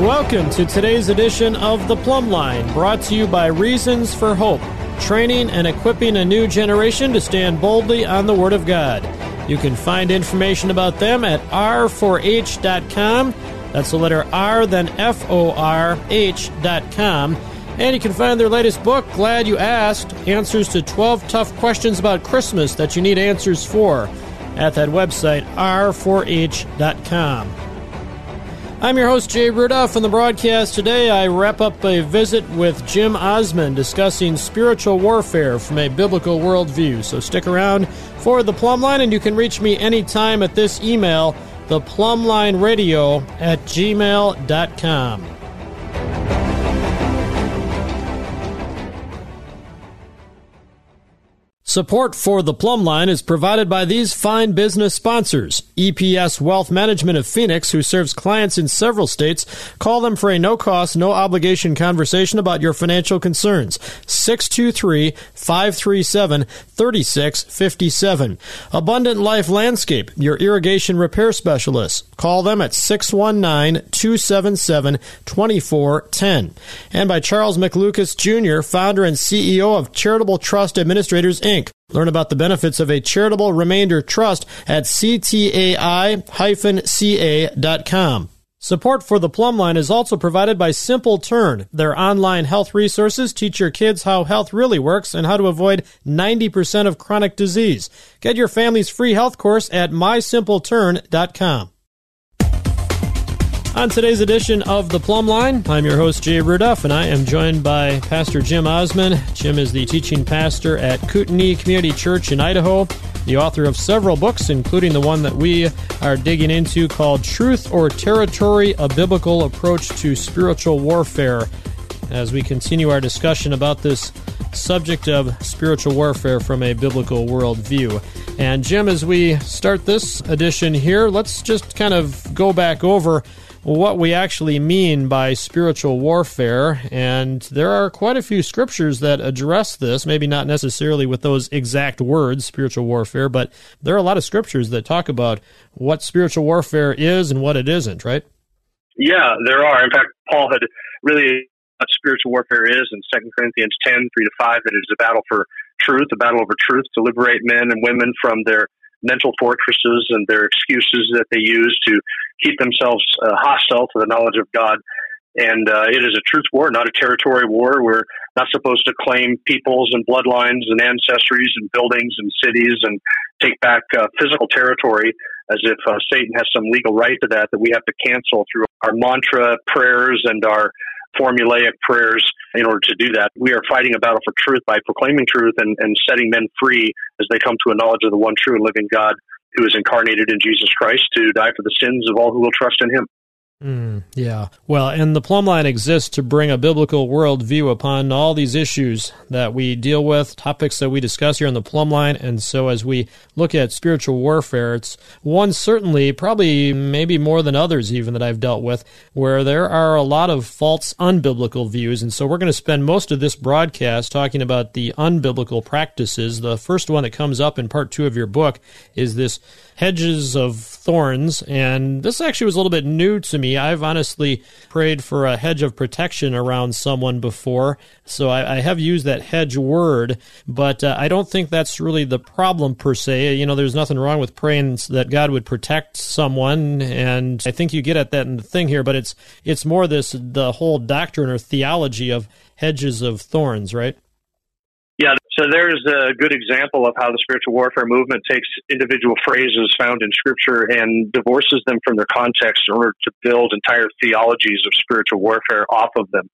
Welcome to today's edition of The Plumb Line, brought to you by Reasons for Hope, training and equipping a new generation to stand boldly on the Word of God. You can find information about them at r4h.com. That's the letter R, then F O R H.com. And you can find their latest book, Glad You Asked Answers to 12 Tough Questions About Christmas That You Need Answers For, at that website, r4h.com. I'm your host, Jay Rudolph. On the broadcast today, I wrap up a visit with Jim Osman discussing spiritual warfare from a biblical worldview. So stick around for the plumb line, and you can reach me anytime at this email, theplumblineradio at gmail.com. Support for the Plumb Line is provided by these fine business sponsors. EPS Wealth Management of Phoenix, who serves clients in several states. Call them for a no cost, no obligation conversation about your financial concerns. 623 537 3657. Abundant Life Landscape, your irrigation repair specialist. Call them at 619 277 2410. And by Charles McLucas Jr., founder and CEO of Charitable Trust Administrators, Inc. Learn about the benefits of a charitable remainder trust at ctai-ca.com. Support for the Plumb Line is also provided by Simple Turn. Their online health resources teach your kids how health really works and how to avoid 90% of chronic disease. Get your family's free health course at mysimpleturn.com. On today's edition of The Plumb Line, I'm your host, Jay Rudolph, and I am joined by Pastor Jim Osman. Jim is the teaching pastor at Kootenai Community Church in Idaho, the author of several books, including the one that we are digging into called Truth or Territory A Biblical Approach to Spiritual Warfare. As we continue our discussion about this subject of spiritual warfare from a biblical worldview. And Jim, as we start this edition here, let's just kind of go back over what we actually mean by spiritual warfare. And there are quite a few scriptures that address this, maybe not necessarily with those exact words, spiritual warfare, but there are a lot of scriptures that talk about what spiritual warfare is and what it isn't, right? Yeah, there are. In fact, Paul had really what spiritual warfare is in 2 Corinthians 10, 3 to 5, that it is a battle for truth, a battle over truth to liberate men and women from their mental fortresses and their excuses that they use to keep themselves uh, hostile to the knowledge of God. And uh, it is a truth war, not a territory war. We're not supposed to claim peoples and bloodlines and ancestries and buildings and cities and take back uh, physical territory as if uh, Satan has some legal right to that that we have to cancel through our mantra prayers and our formulaic prayers in order to do that. We are fighting a battle for truth by proclaiming truth and, and setting men free as they come to a knowledge of the one true and living God who is incarnated in Jesus Christ to die for the sins of all who will trust in him. Mm, yeah. Well, and the plumb line exists to bring a biblical worldview upon all these issues that we deal with, topics that we discuss here on the plumb line. And so as we look at spiritual warfare, it's one certainly, probably maybe more than others even that I've dealt with, where there are a lot of false unbiblical views. And so we're going to spend most of this broadcast talking about the unbiblical practices. The first one that comes up in part two of your book is this hedges of thorns. And this actually was a little bit new to me. I've honestly prayed for a hedge of protection around someone before. So I, I have used that hedge word, but uh, I don't think that's really the problem per se. You know, there's nothing wrong with praying that God would protect someone. And I think you get at that in the thing here, but it's, it's more this, the whole doctrine or theology of hedges of thorns, right? So there's a good example of how the spiritual warfare movement takes individual phrases found in Scripture and divorces them from their context in order to build entire theologies of spiritual warfare off of them.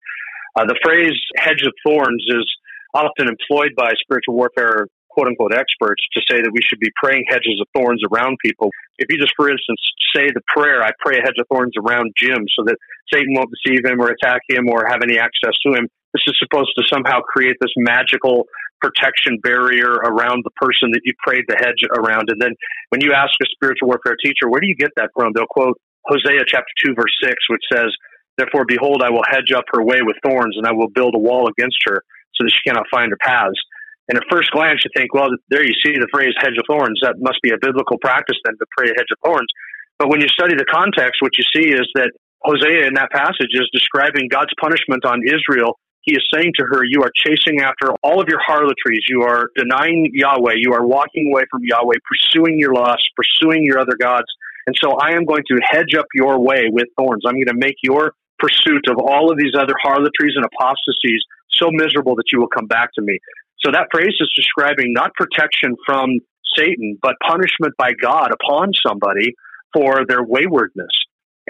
Uh, the phrase hedge of thorns is often employed by spiritual warfare quote unquote experts to say that we should be praying hedges of thorns around people. If you just, for instance, say the prayer, I pray a hedge of thorns around Jim so that Satan won't deceive him or attack him or have any access to him, this is supposed to somehow create this magical protection barrier around the person that you prayed the hedge around. And then when you ask a spiritual warfare teacher, where do you get that from? They'll quote Hosea chapter 2, verse 6, which says, Therefore, behold, I will hedge up her way with thorns, and I will build a wall against her so that she cannot find her paths. And at first glance, you think, well, there you see the phrase hedge of thorns. That must be a biblical practice then to pray a hedge of thorns. But when you study the context, what you see is that Hosea in that passage is describing God's punishment on Israel he is saying to her, You are chasing after all of your harlotries. You are denying Yahweh. You are walking away from Yahweh, pursuing your lust, pursuing your other gods. And so I am going to hedge up your way with thorns. I'm going to make your pursuit of all of these other harlotries and apostasies so miserable that you will come back to me. So that phrase is describing not protection from Satan, but punishment by God upon somebody for their waywardness.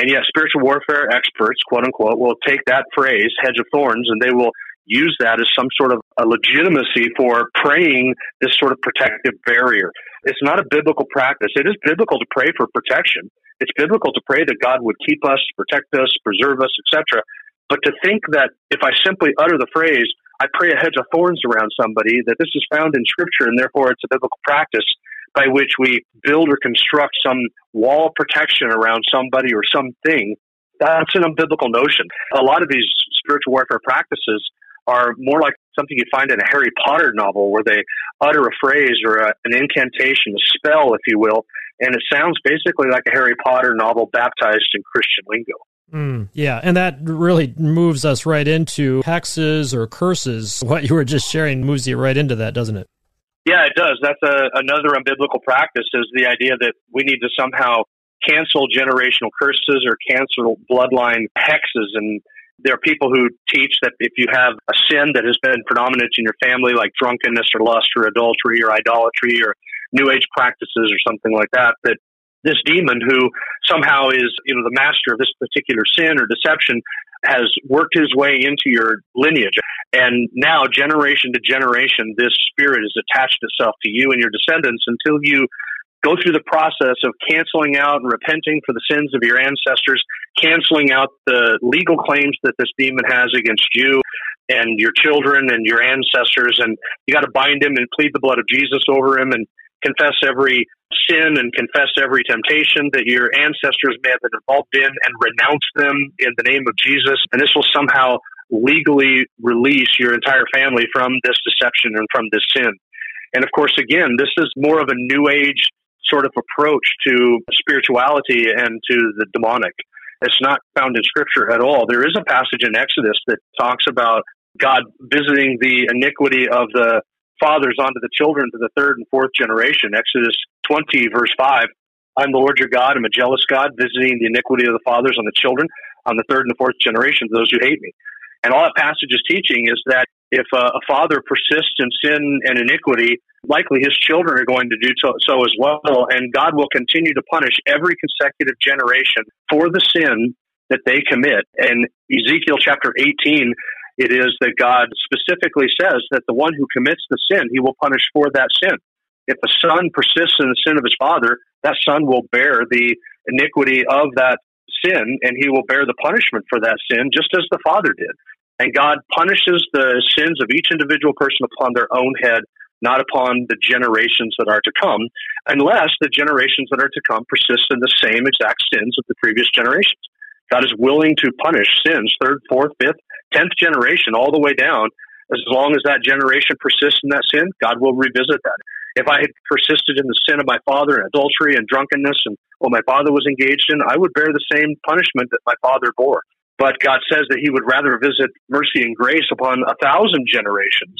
And yet, spiritual warfare experts, quote unquote, will take that phrase, hedge of thorns, and they will use that as some sort of a legitimacy for praying this sort of protective barrier. It's not a biblical practice. It is biblical to pray for protection. It's biblical to pray that God would keep us, protect us, preserve us, etc. But to think that if I simply utter the phrase, I pray a hedge of thorns around somebody, that this is found in Scripture and therefore it's a biblical practice, by which we build or construct some wall of protection around somebody or something, that's an unbiblical notion. A lot of these spiritual warfare practices are more like something you find in a Harry Potter novel where they utter a phrase or a, an incantation, a spell, if you will, and it sounds basically like a Harry Potter novel baptized in Christian lingo. Mm, yeah, and that really moves us right into hexes or curses. What you were just sharing moves you right into that, doesn't it? Yeah, it does. That's a, another unbiblical practice is the idea that we need to somehow cancel generational curses or cancel bloodline hexes. And there are people who teach that if you have a sin that has been predominant in your family, like drunkenness or lust or adultery or idolatry or new age practices or something like that, that this demon who somehow is, you know, the master of this particular sin or deception has worked his way into your lineage. And now, generation to generation, this spirit has attached itself to you and your descendants until you go through the process of canceling out and repenting for the sins of your ancestors, canceling out the legal claims that this demon has against you and your children and your ancestors. And you got to bind him and plead the blood of Jesus over him and confess every sin and confess every temptation that your ancestors may have been involved in and renounce them in the name of Jesus. And this will somehow legally release your entire family from this deception and from this sin. And of course, again, this is more of a new age sort of approach to spirituality and to the demonic. It's not found in scripture at all. There is a passage in Exodus that talks about God visiting the iniquity of the fathers onto the children to the third and fourth generation. Exodus 20, verse 5. I'm the Lord your God. I'm a jealous God, visiting the iniquity of the fathers on the children, on the third and the fourth generation those who hate me. And all that passage is teaching is that if a, a father persists in sin and iniquity, likely his children are going to do so as well. And God will continue to punish every consecutive generation for the sin that they commit. And Ezekiel chapter 18 it is that God specifically says that the one who commits the sin, he will punish for that sin. If the son persists in the sin of his father, that son will bear the iniquity of that sin and he will bear the punishment for that sin just as the father did. And God punishes the sins of each individual person upon their own head, not upon the generations that are to come, unless the generations that are to come persist in the same exact sins of the previous generations. God is willing to punish sins, third, fourth, fifth, tenth generation, all the way down. As long as that generation persists in that sin, God will revisit that. If I had persisted in the sin of my father and adultery and drunkenness and what my father was engaged in, I would bear the same punishment that my father bore. But God says that He would rather visit mercy and grace upon a thousand generations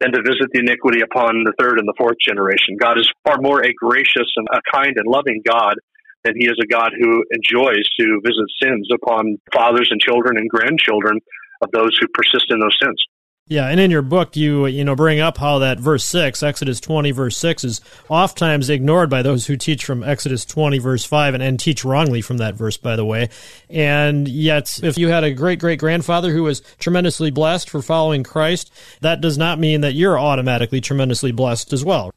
than to visit the iniquity upon the third and the fourth generation. God is far more a gracious and a kind and loving God than he is a God who enjoys to visit sins upon fathers and children and grandchildren of those who persist in those sins. Yeah, and in your book, you you know bring up how that verse six, Exodus twenty, verse six, is oftentimes ignored by those who teach from Exodus twenty, verse five, and, and teach wrongly from that verse, by the way. And yet, if you had a great great grandfather who was tremendously blessed for following Christ, that does not mean that you're automatically tremendously blessed as well.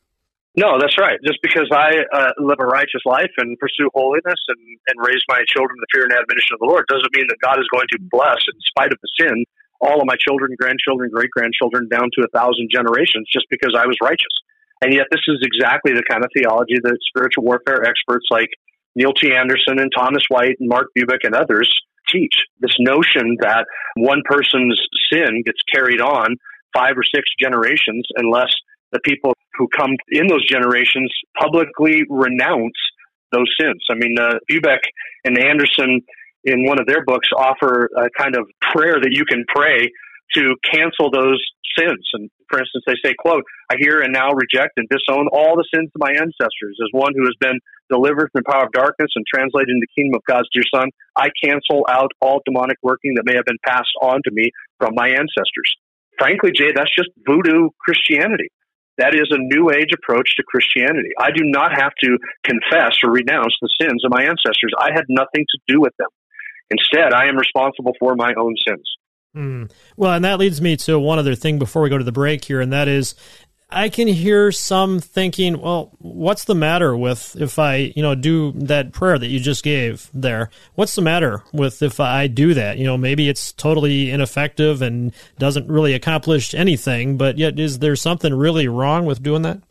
No, that's right. Just because I uh, live a righteous life and pursue holiness and, and raise my children in the fear and admonition of the Lord doesn't mean that God is going to bless in spite of the sin all of my children, grandchildren, great grandchildren down to a thousand generations just because I was righteous. And yet, this is exactly the kind of theology that spiritual warfare experts like Neil T. Anderson and Thomas White and Mark Bubeck and others teach. This notion that one person's sin gets carried on five or six generations unless the people who come in those generations publicly renounce those sins. I mean, uh, Bubeck and Anderson in one of their books offer a kind of prayer that you can pray to cancel those sins. And for instance, they say, quote, I hear and now reject and disown all the sins of my ancestors. As one who has been delivered from the power of darkness and translated into the kingdom of God's dear son, I cancel out all demonic working that may have been passed on to me from my ancestors. Frankly, Jay, that's just voodoo Christianity. That is a new age approach to Christianity. I do not have to confess or renounce the sins of my ancestors. I had nothing to do with them. Instead, I am responsible for my own sins. Mm. Well, and that leads me to one other thing before we go to the break here, and that is I can hear some thinking, well, what's the matter with if I, you know, do that prayer that you just gave there? What's the matter with if I do that? You know, maybe it's totally ineffective and doesn't really accomplish anything, but yet is there something really wrong with doing that?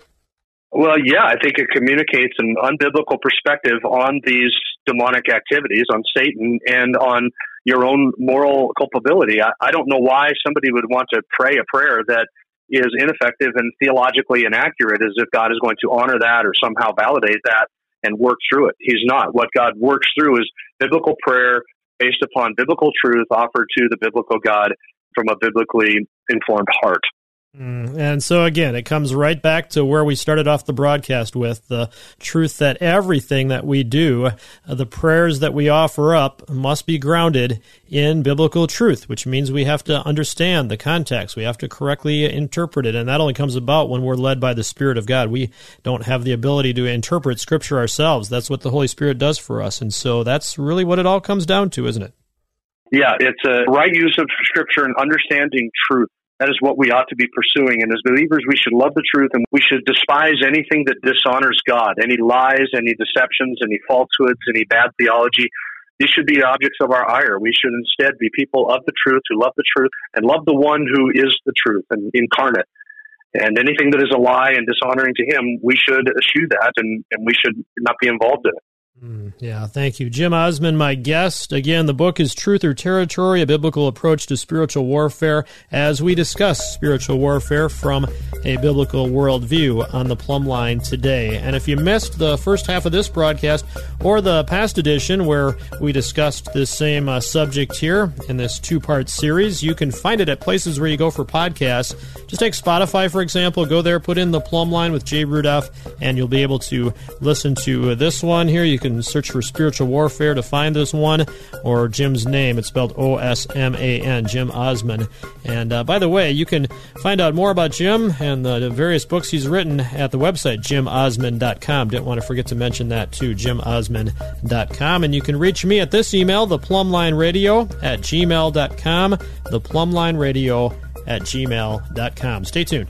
Well, yeah, I think it communicates an unbiblical perspective on these demonic activities, on Satan, and on your own moral culpability. I, I don't know why somebody would want to pray a prayer that is ineffective and theologically inaccurate as if God is going to honor that or somehow validate that and work through it. He's not. What God works through is biblical prayer based upon biblical truth offered to the biblical God from a biblically informed heart. Mm, and so again, it comes right back to where we started off the broadcast with the truth that everything that we do, uh, the prayers that we offer up, must be grounded in biblical truth, which means we have to understand the context. We have to correctly interpret it. And that only comes about when we're led by the Spirit of God. We don't have the ability to interpret Scripture ourselves. That's what the Holy Spirit does for us. And so that's really what it all comes down to, isn't it? Yeah, it's a right use of Scripture and understanding truth that is what we ought to be pursuing. And as believers, we should love the truth and we should despise anything that dishonors God, any lies, any deceptions, any falsehoods, any bad theology. These should be objects of our ire. We should instead be people of the truth who love the truth and love the one who is the truth and incarnate. And anything that is a lie and dishonoring to him, we should eschew that and, and we should not be involved in it. Mm, yeah, thank you. Jim Osman, my guest. Again, the book is Truth or Territory, a biblical approach to spiritual warfare, as we discuss spiritual warfare from a biblical worldview on the plumb line today. And if you missed the first half of this broadcast or the past edition where we discussed this same uh, subject here in this two part series, you can find it at places where you go for podcasts. Just take Spotify, for example, go there, put in the plumb line with Jay Rudolph, and you'll be able to listen to this one here. You can can search for spiritual warfare to find this one or Jim's name. It's spelled O S M A N, Jim Osman. And uh, by the way, you can find out more about Jim and the various books he's written at the website, jimosman.com. Didn't want to forget to mention that too, jimosman.com. And you can reach me at this email, the plumbline radio at gmail.com, the plumbline radio at gmail.com. Stay tuned.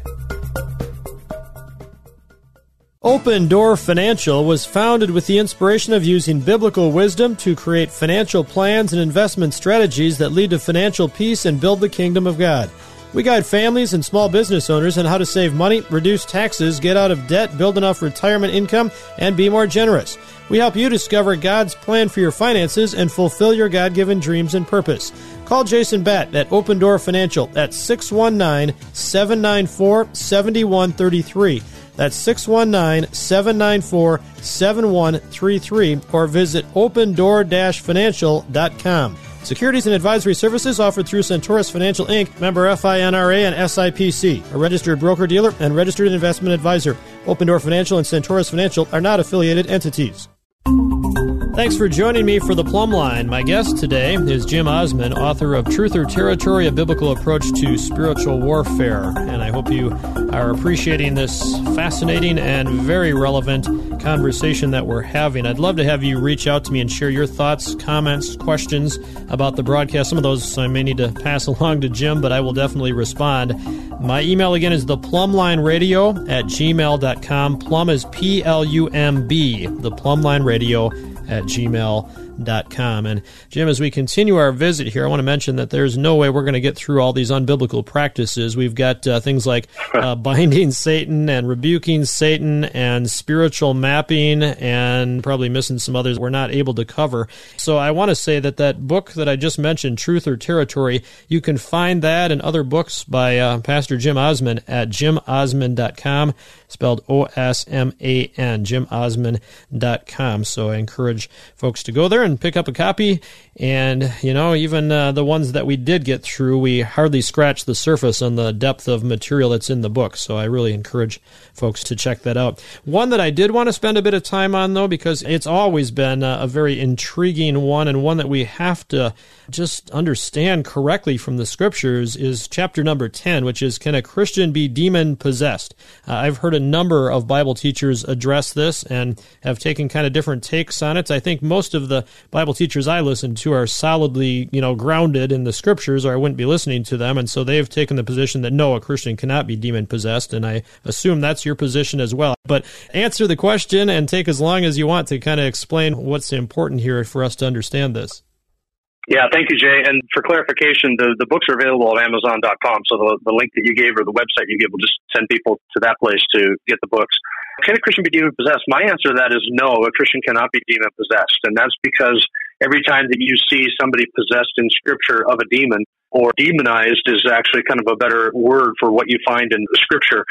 Open Door Financial was founded with the inspiration of using biblical wisdom to create financial plans and investment strategies that lead to financial peace and build the kingdom of God. We guide families and small business owners on how to save money, reduce taxes, get out of debt, build enough retirement income, and be more generous. We help you discover God's plan for your finances and fulfill your God given dreams and purpose. Call Jason Batt at Open Door Financial at 619 794 7133. That's 619 794 7133 or visit opendoor financial.com. Securities and advisory services offered through Centaurus Financial Inc., member FINRA and SIPC, a registered broker dealer and registered investment advisor. Open Door Financial and Centaurus Financial are not affiliated entities. Thanks for joining me for the Plumb Line. My guest today is Jim Osman, author of Truth or Territory A Biblical Approach to Spiritual Warfare. And I hope you are appreciating this fascinating and very relevant conversation that we're having. I'd love to have you reach out to me and share your thoughts, comments, questions about the broadcast. Some of those I may need to pass along to Jim, but I will definitely respond. My email again is the plumbline radio at gmail.com. Plumb is P L U M B, the plumbline radio at gmail.com. And Jim, as we continue our visit here, I want to mention that there's no way we're going to get through all these unbiblical practices. We've got uh, things like uh, binding Satan and rebuking Satan and spiritual mapping and probably missing some others we're not able to cover. So I want to say that that book that I just mentioned, Truth or Territory, you can find that and other books by uh, Pastor Jim Osman at jimosman.com spelled O S M A N, jimosman.com. So I encourage folks to go there and pick up a copy. And, you know, even uh, the ones that we did get through, we hardly scratched the surface on the depth of material that's in the book. So I really encourage folks to check that out. One that I did want to spend a bit of time on, though, because it's always been a, a very intriguing one and one that we have to just understand correctly from the scriptures, is chapter number 10, which is Can a Christian be demon possessed? Uh, I've heard a number of Bible teachers address this and have taken kind of different takes on it. I think most of the Bible teachers I listen to are solidly, you know, grounded in the scriptures, or I wouldn't be listening to them. And so they've taken the position that no, a Christian cannot be demon possessed. And I assume that's your position as well. But answer the question and take as long as you want to kind of explain what's important here for us to understand this. Yeah, thank you, Jay. And for clarification, the, the books are available at Amazon.com. So the, the link that you gave or the website you gave will just send people to that place to get the books. Can a Christian be demon possessed? My answer to that is no, a Christian cannot be demon possessed. And that's because every time that you see somebody possessed in scripture of a demon, or demonized is actually kind of a better word for what you find in scripture.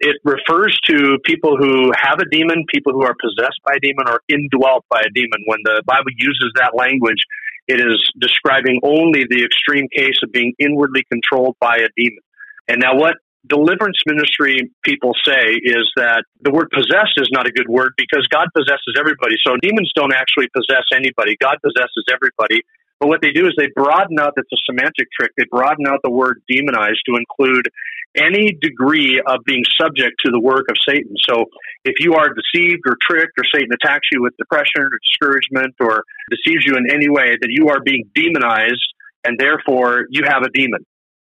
It refers to people who have a demon, people who are possessed by a demon, or indwelt by a demon. When the Bible uses that language, it is describing only the extreme case of being inwardly controlled by a demon. And now, what deliverance ministry people say is that the word possessed is not a good word because God possesses everybody. So demons don't actually possess anybody. God possesses everybody. But what they do is they broaden out, it's a semantic trick, they broaden out the word demonized to include any degree of being subject to the work of Satan. So if you are deceived or tricked or Satan attacks you with depression or discouragement or deceives you in any way, that you are being demonized and therefore you have a demon.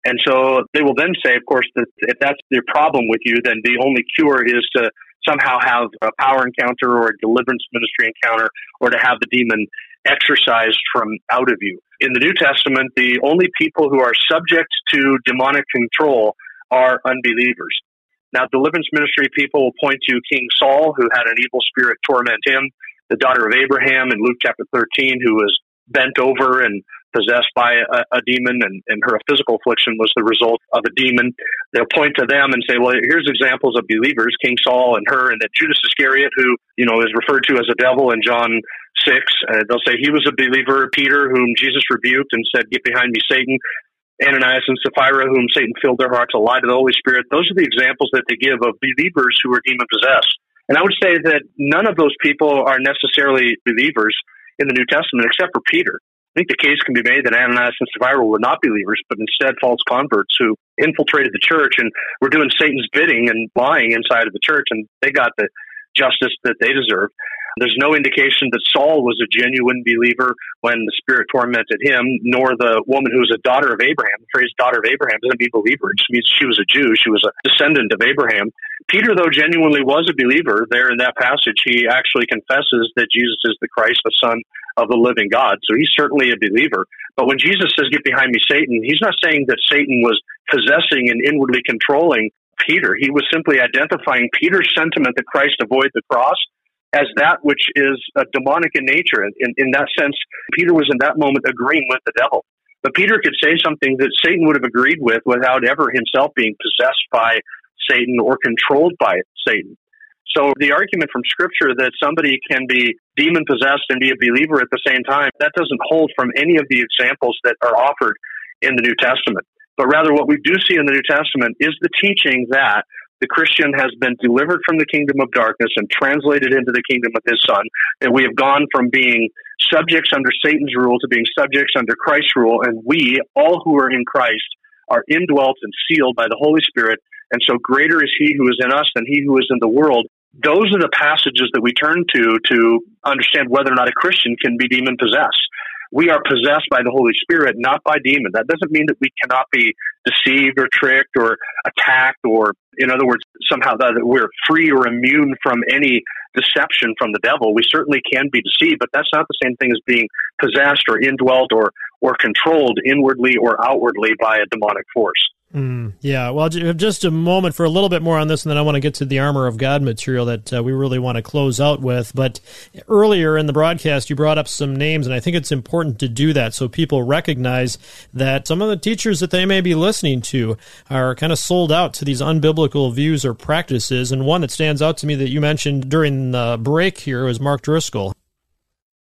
And so they will then say, of course, that if that's their problem with you, then the only cure is to somehow have a power encounter or a deliverance ministry encounter or to have the demon exorcised from out of you. In the New Testament, the only people who are subject to demonic control are unbelievers. Now, deliverance ministry people will point to King Saul, who had an evil spirit torment him, the daughter of Abraham in Luke chapter 13, who was bent over and possessed by a, a demon, and, and her physical affliction was the result of a demon. They'll point to them and say, well, here's examples of believers, King Saul and her, and that Judas Iscariot, who, you know, is referred to as a devil in John 6. Uh, they'll say he was a believer, Peter, whom Jesus rebuked and said, get behind me, Satan. Ananias and Sapphira, whom Satan filled their hearts to lie to the Holy Spirit. Those are the examples that they give of believers who are demon possessed. And I would say that none of those people are necessarily believers in the New Testament except for Peter. I think the case can be made that Ananias and Sapphira were not believers, but instead false converts who infiltrated the church and were doing Satan's bidding and lying inside of the church, and they got the justice that they deserved. There's no indication that Saul was a genuine believer when the Spirit tormented him, nor the woman who was a daughter of Abraham. The phrase daughter of Abraham doesn't mean believer. It just means she was a Jew. She was a descendant of Abraham. Peter, though, genuinely was a believer. There in that passage, he actually confesses that Jesus is the Christ, the Son of the living God. So he's certainly a believer. But when Jesus says, Get behind me, Satan, he's not saying that Satan was possessing and inwardly controlling Peter. He was simply identifying Peter's sentiment that Christ avoid the cross as that which is uh, demonic in nature. In, in that sense, Peter was in that moment agreeing with the devil. But Peter could say something that Satan would have agreed with without ever himself being possessed by Satan or controlled by Satan. So the argument from Scripture that somebody can be demon possessed and be a believer at the same time, that doesn't hold from any of the examples that are offered in the New Testament. But rather, what we do see in the New Testament is the teaching that the Christian has been delivered from the kingdom of darkness and translated into the kingdom of his son. That we have gone from being subjects under Satan's rule to being subjects under Christ's rule. And we, all who are in Christ, are indwelt and sealed by the Holy Spirit. And so greater is he who is in us than he who is in the world. Those are the passages that we turn to to understand whether or not a Christian can be demon possessed we are possessed by the Holy Spirit, not by demon. That doesn't mean that we cannot be deceived or tricked or attacked or, in other words, somehow that we're free or immune from any deception from the devil. We certainly can be deceived, but that's not the same thing as being possessed or indwelt or, or controlled inwardly or outwardly by a demonic force. Mm, yeah, well, just a moment for a little bit more on this, and then I want to get to the armor of God material that uh, we really want to close out with. But earlier in the broadcast, you brought up some names, and I think it's important to do that so people recognize that some of the teachers that they may be listening to are kind of sold out to these unbiblical views or practices. And one that stands out to me that you mentioned during the break here was Mark Driscoll.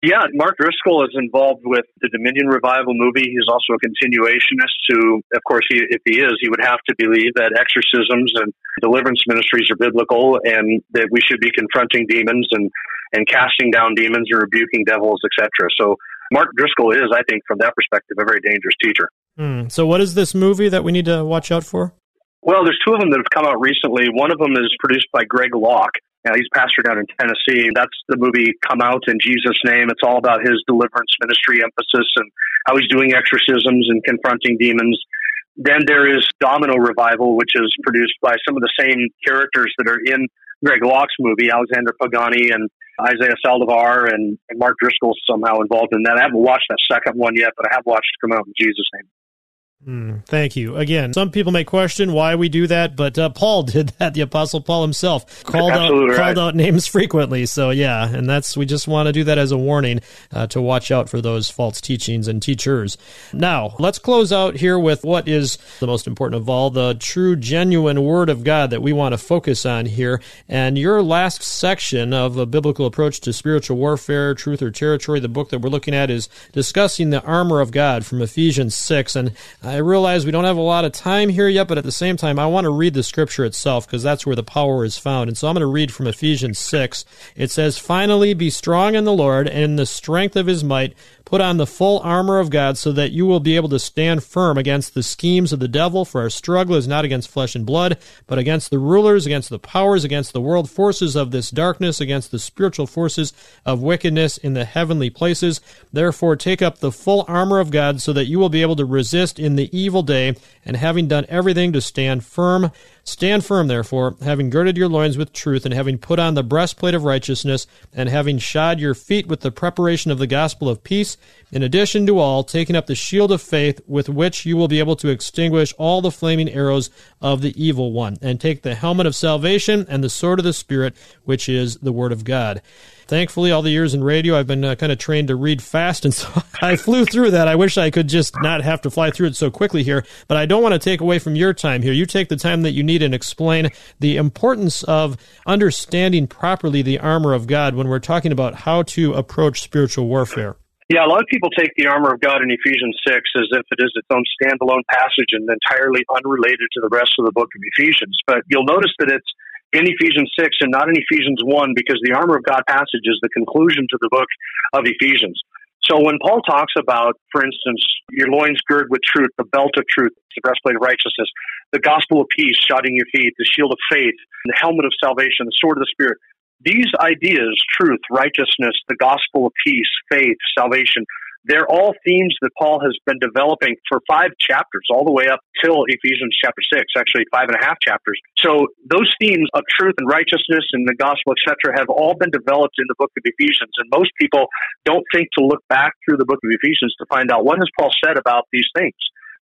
Yeah, Mark Driscoll is involved with the Domino Revival movie. He's also a continuationist who, of course, he, if he is, he would have to believe that exorcisms and deliverance ministries are biblical and that we should be confronting demons and, and casting down demons and rebuking devils, etc. So Mark Driscoll is, I think, from that perspective, a very dangerous teacher. Mm. So what is this movie that we need to watch out for? Well, there's two of them that have come out recently. One of them is produced by Greg Locke, yeah, he's pastor down in Tennessee. That's the movie Come Out in Jesus' Name. It's all about his deliverance ministry emphasis and how he's doing exorcisms and confronting demons. Then there is Domino Revival, which is produced by some of the same characters that are in Greg Locke's movie, Alexander Pagani and Isaiah Saldivar and Mark Driscoll somehow involved in that. I haven't watched that second one yet, but I have watched Come Out in Jesus' Name. Mm, thank you. Again, some people may question why we do that, but uh, Paul did that. The Apostle Paul himself called out right. called out names frequently. So yeah, and that's we just want to do that as a warning uh, to watch out for those false teachings and teachers. Now let's close out here with what is the most important of all, the true, genuine Word of God that we want to focus on here. And your last section of a biblical approach to spiritual warfare, truth or territory, the book that we're looking at is discussing the armor of God from Ephesians six and. I realize we don't have a lot of time here yet, but at the same time, I want to read the scripture itself because that's where the power is found. And so I'm going to read from Ephesians 6. It says, Finally, be strong in the Lord and in the strength of his might. Put on the full armor of God so that you will be able to stand firm against the schemes of the devil, for our struggle is not against flesh and blood, but against the rulers, against the powers, against the world forces of this darkness, against the spiritual forces of wickedness in the heavenly places. Therefore, take up the full armor of God so that you will be able to resist in the evil day, and having done everything to stand firm, Stand firm, therefore, having girded your loins with truth, and having put on the breastplate of righteousness, and having shod your feet with the preparation of the gospel of peace, in addition to all, taking up the shield of faith, with which you will be able to extinguish all the flaming arrows of the evil one, and take the helmet of salvation and the sword of the Spirit, which is the word of God. Thankfully, all the years in radio, I've been uh, kind of trained to read fast, and so I flew through that. I wish I could just not have to fly through it so quickly here, but I don't want to take away from your time here. You take the time that you need and explain the importance of understanding properly the armor of God when we're talking about how to approach spiritual warfare. Yeah, a lot of people take the armor of God in Ephesians 6 as if it is its own standalone passage and entirely unrelated to the rest of the book of Ephesians. But you'll notice that it's in Ephesians 6 and not in Ephesians 1 because the armor of God passage is the conclusion to the book of Ephesians. So when Paul talks about, for instance, your loins girded with truth, the belt of truth, the breastplate of righteousness, the gospel of peace, shodding your feet, the shield of faith, the helmet of salvation, the sword of the Spirit, these ideas, truth, righteousness, the gospel of peace, faith, salvation, they're all themes that Paul has been developing for five chapters, all the way up till Ephesians chapter six, actually five and a half chapters. So those themes of truth and righteousness and the gospel, etc., have all been developed in the book of Ephesians. And most people don't think to look back through the book of Ephesians to find out what has Paul said about these things.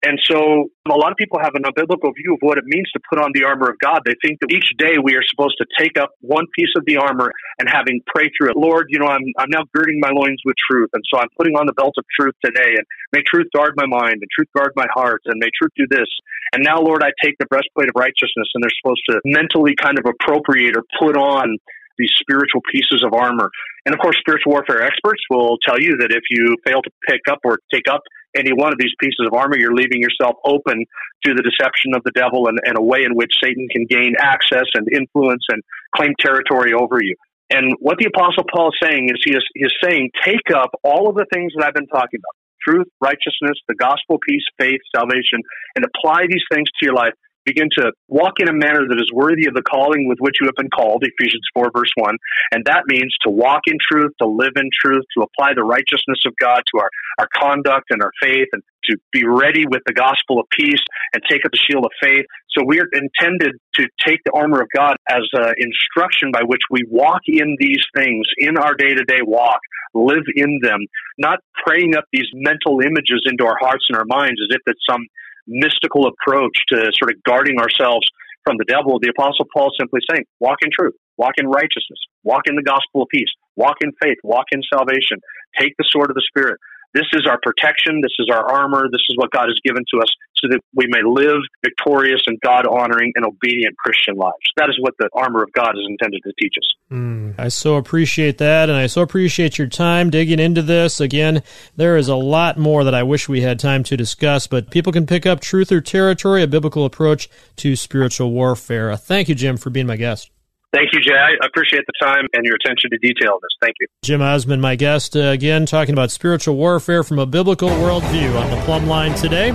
And so a lot of people have an unbiblical view of what it means to put on the armor of God. They think that each day we are supposed to take up one piece of the armor and having pray through it. Lord, you know, I'm, I'm now girding my loins with truth. And so I'm putting on the belt of truth today and may truth guard my mind and truth guard my heart and may truth do this. And now, Lord, I take the breastplate of righteousness and they're supposed to mentally kind of appropriate or put on these spiritual pieces of armor. And of course, spiritual warfare experts will tell you that if you fail to pick up or take up any one of these pieces of armor, you're leaving yourself open to the deception of the devil and, and a way in which Satan can gain access and influence and claim territory over you. And what the Apostle Paul is saying is he is, he is saying, take up all of the things that I've been talking about truth, righteousness, the gospel, peace, faith, salvation, and apply these things to your life begin to walk in a manner that is worthy of the calling with which you have been called, Ephesians 4, verse 1. And that means to walk in truth, to live in truth, to apply the righteousness of God to our, our conduct and our faith, and to be ready with the gospel of peace and take up the shield of faith. So we are intended to take the armor of God as an instruction by which we walk in these things in our day to day walk, live in them, not praying up these mental images into our hearts and our minds as if it's some mystical approach to sort of guarding ourselves from the devil, the Apostle Paul simply saying, walk in truth, walk in righteousness, walk in the gospel of peace, walk in faith, walk in salvation, take the sword of the Spirit. This is our protection. This is our armor. This is what God has given to us so that we may live victorious and God honoring and obedient Christian lives. That is what the armor of God is intended to teach us. Mm, I so appreciate that, and I so appreciate your time digging into this. Again, there is a lot more that I wish we had time to discuss, but people can pick up Truth or Territory, a biblical approach to spiritual warfare. Thank you, Jim, for being my guest. Thank you, Jay. I appreciate the time and your attention to detail in this. Thank you. Jim Osman, my guest, uh, again, talking about spiritual warfare from a biblical worldview on the plumb line today.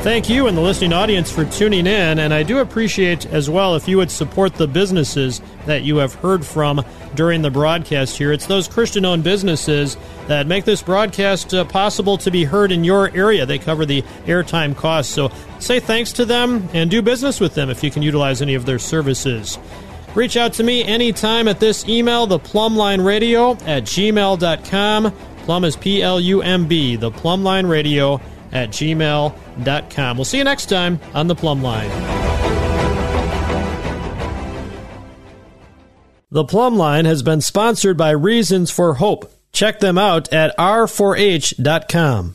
Thank you and the listening audience for tuning in, and I do appreciate as well if you would support the businesses that you have heard from during the broadcast here. It's those Christian owned businesses that make this broadcast uh, possible to be heard in your area. They cover the airtime costs. So say thanks to them and do business with them if you can utilize any of their services. Reach out to me anytime at this email, the plumbline radio at gmail.com. Plumb is P L U M B, the plumbline radio at gmail.com. We'll see you next time on the plumb line. The plumb line has been sponsored by Reasons for Hope. Check them out at r4h.com.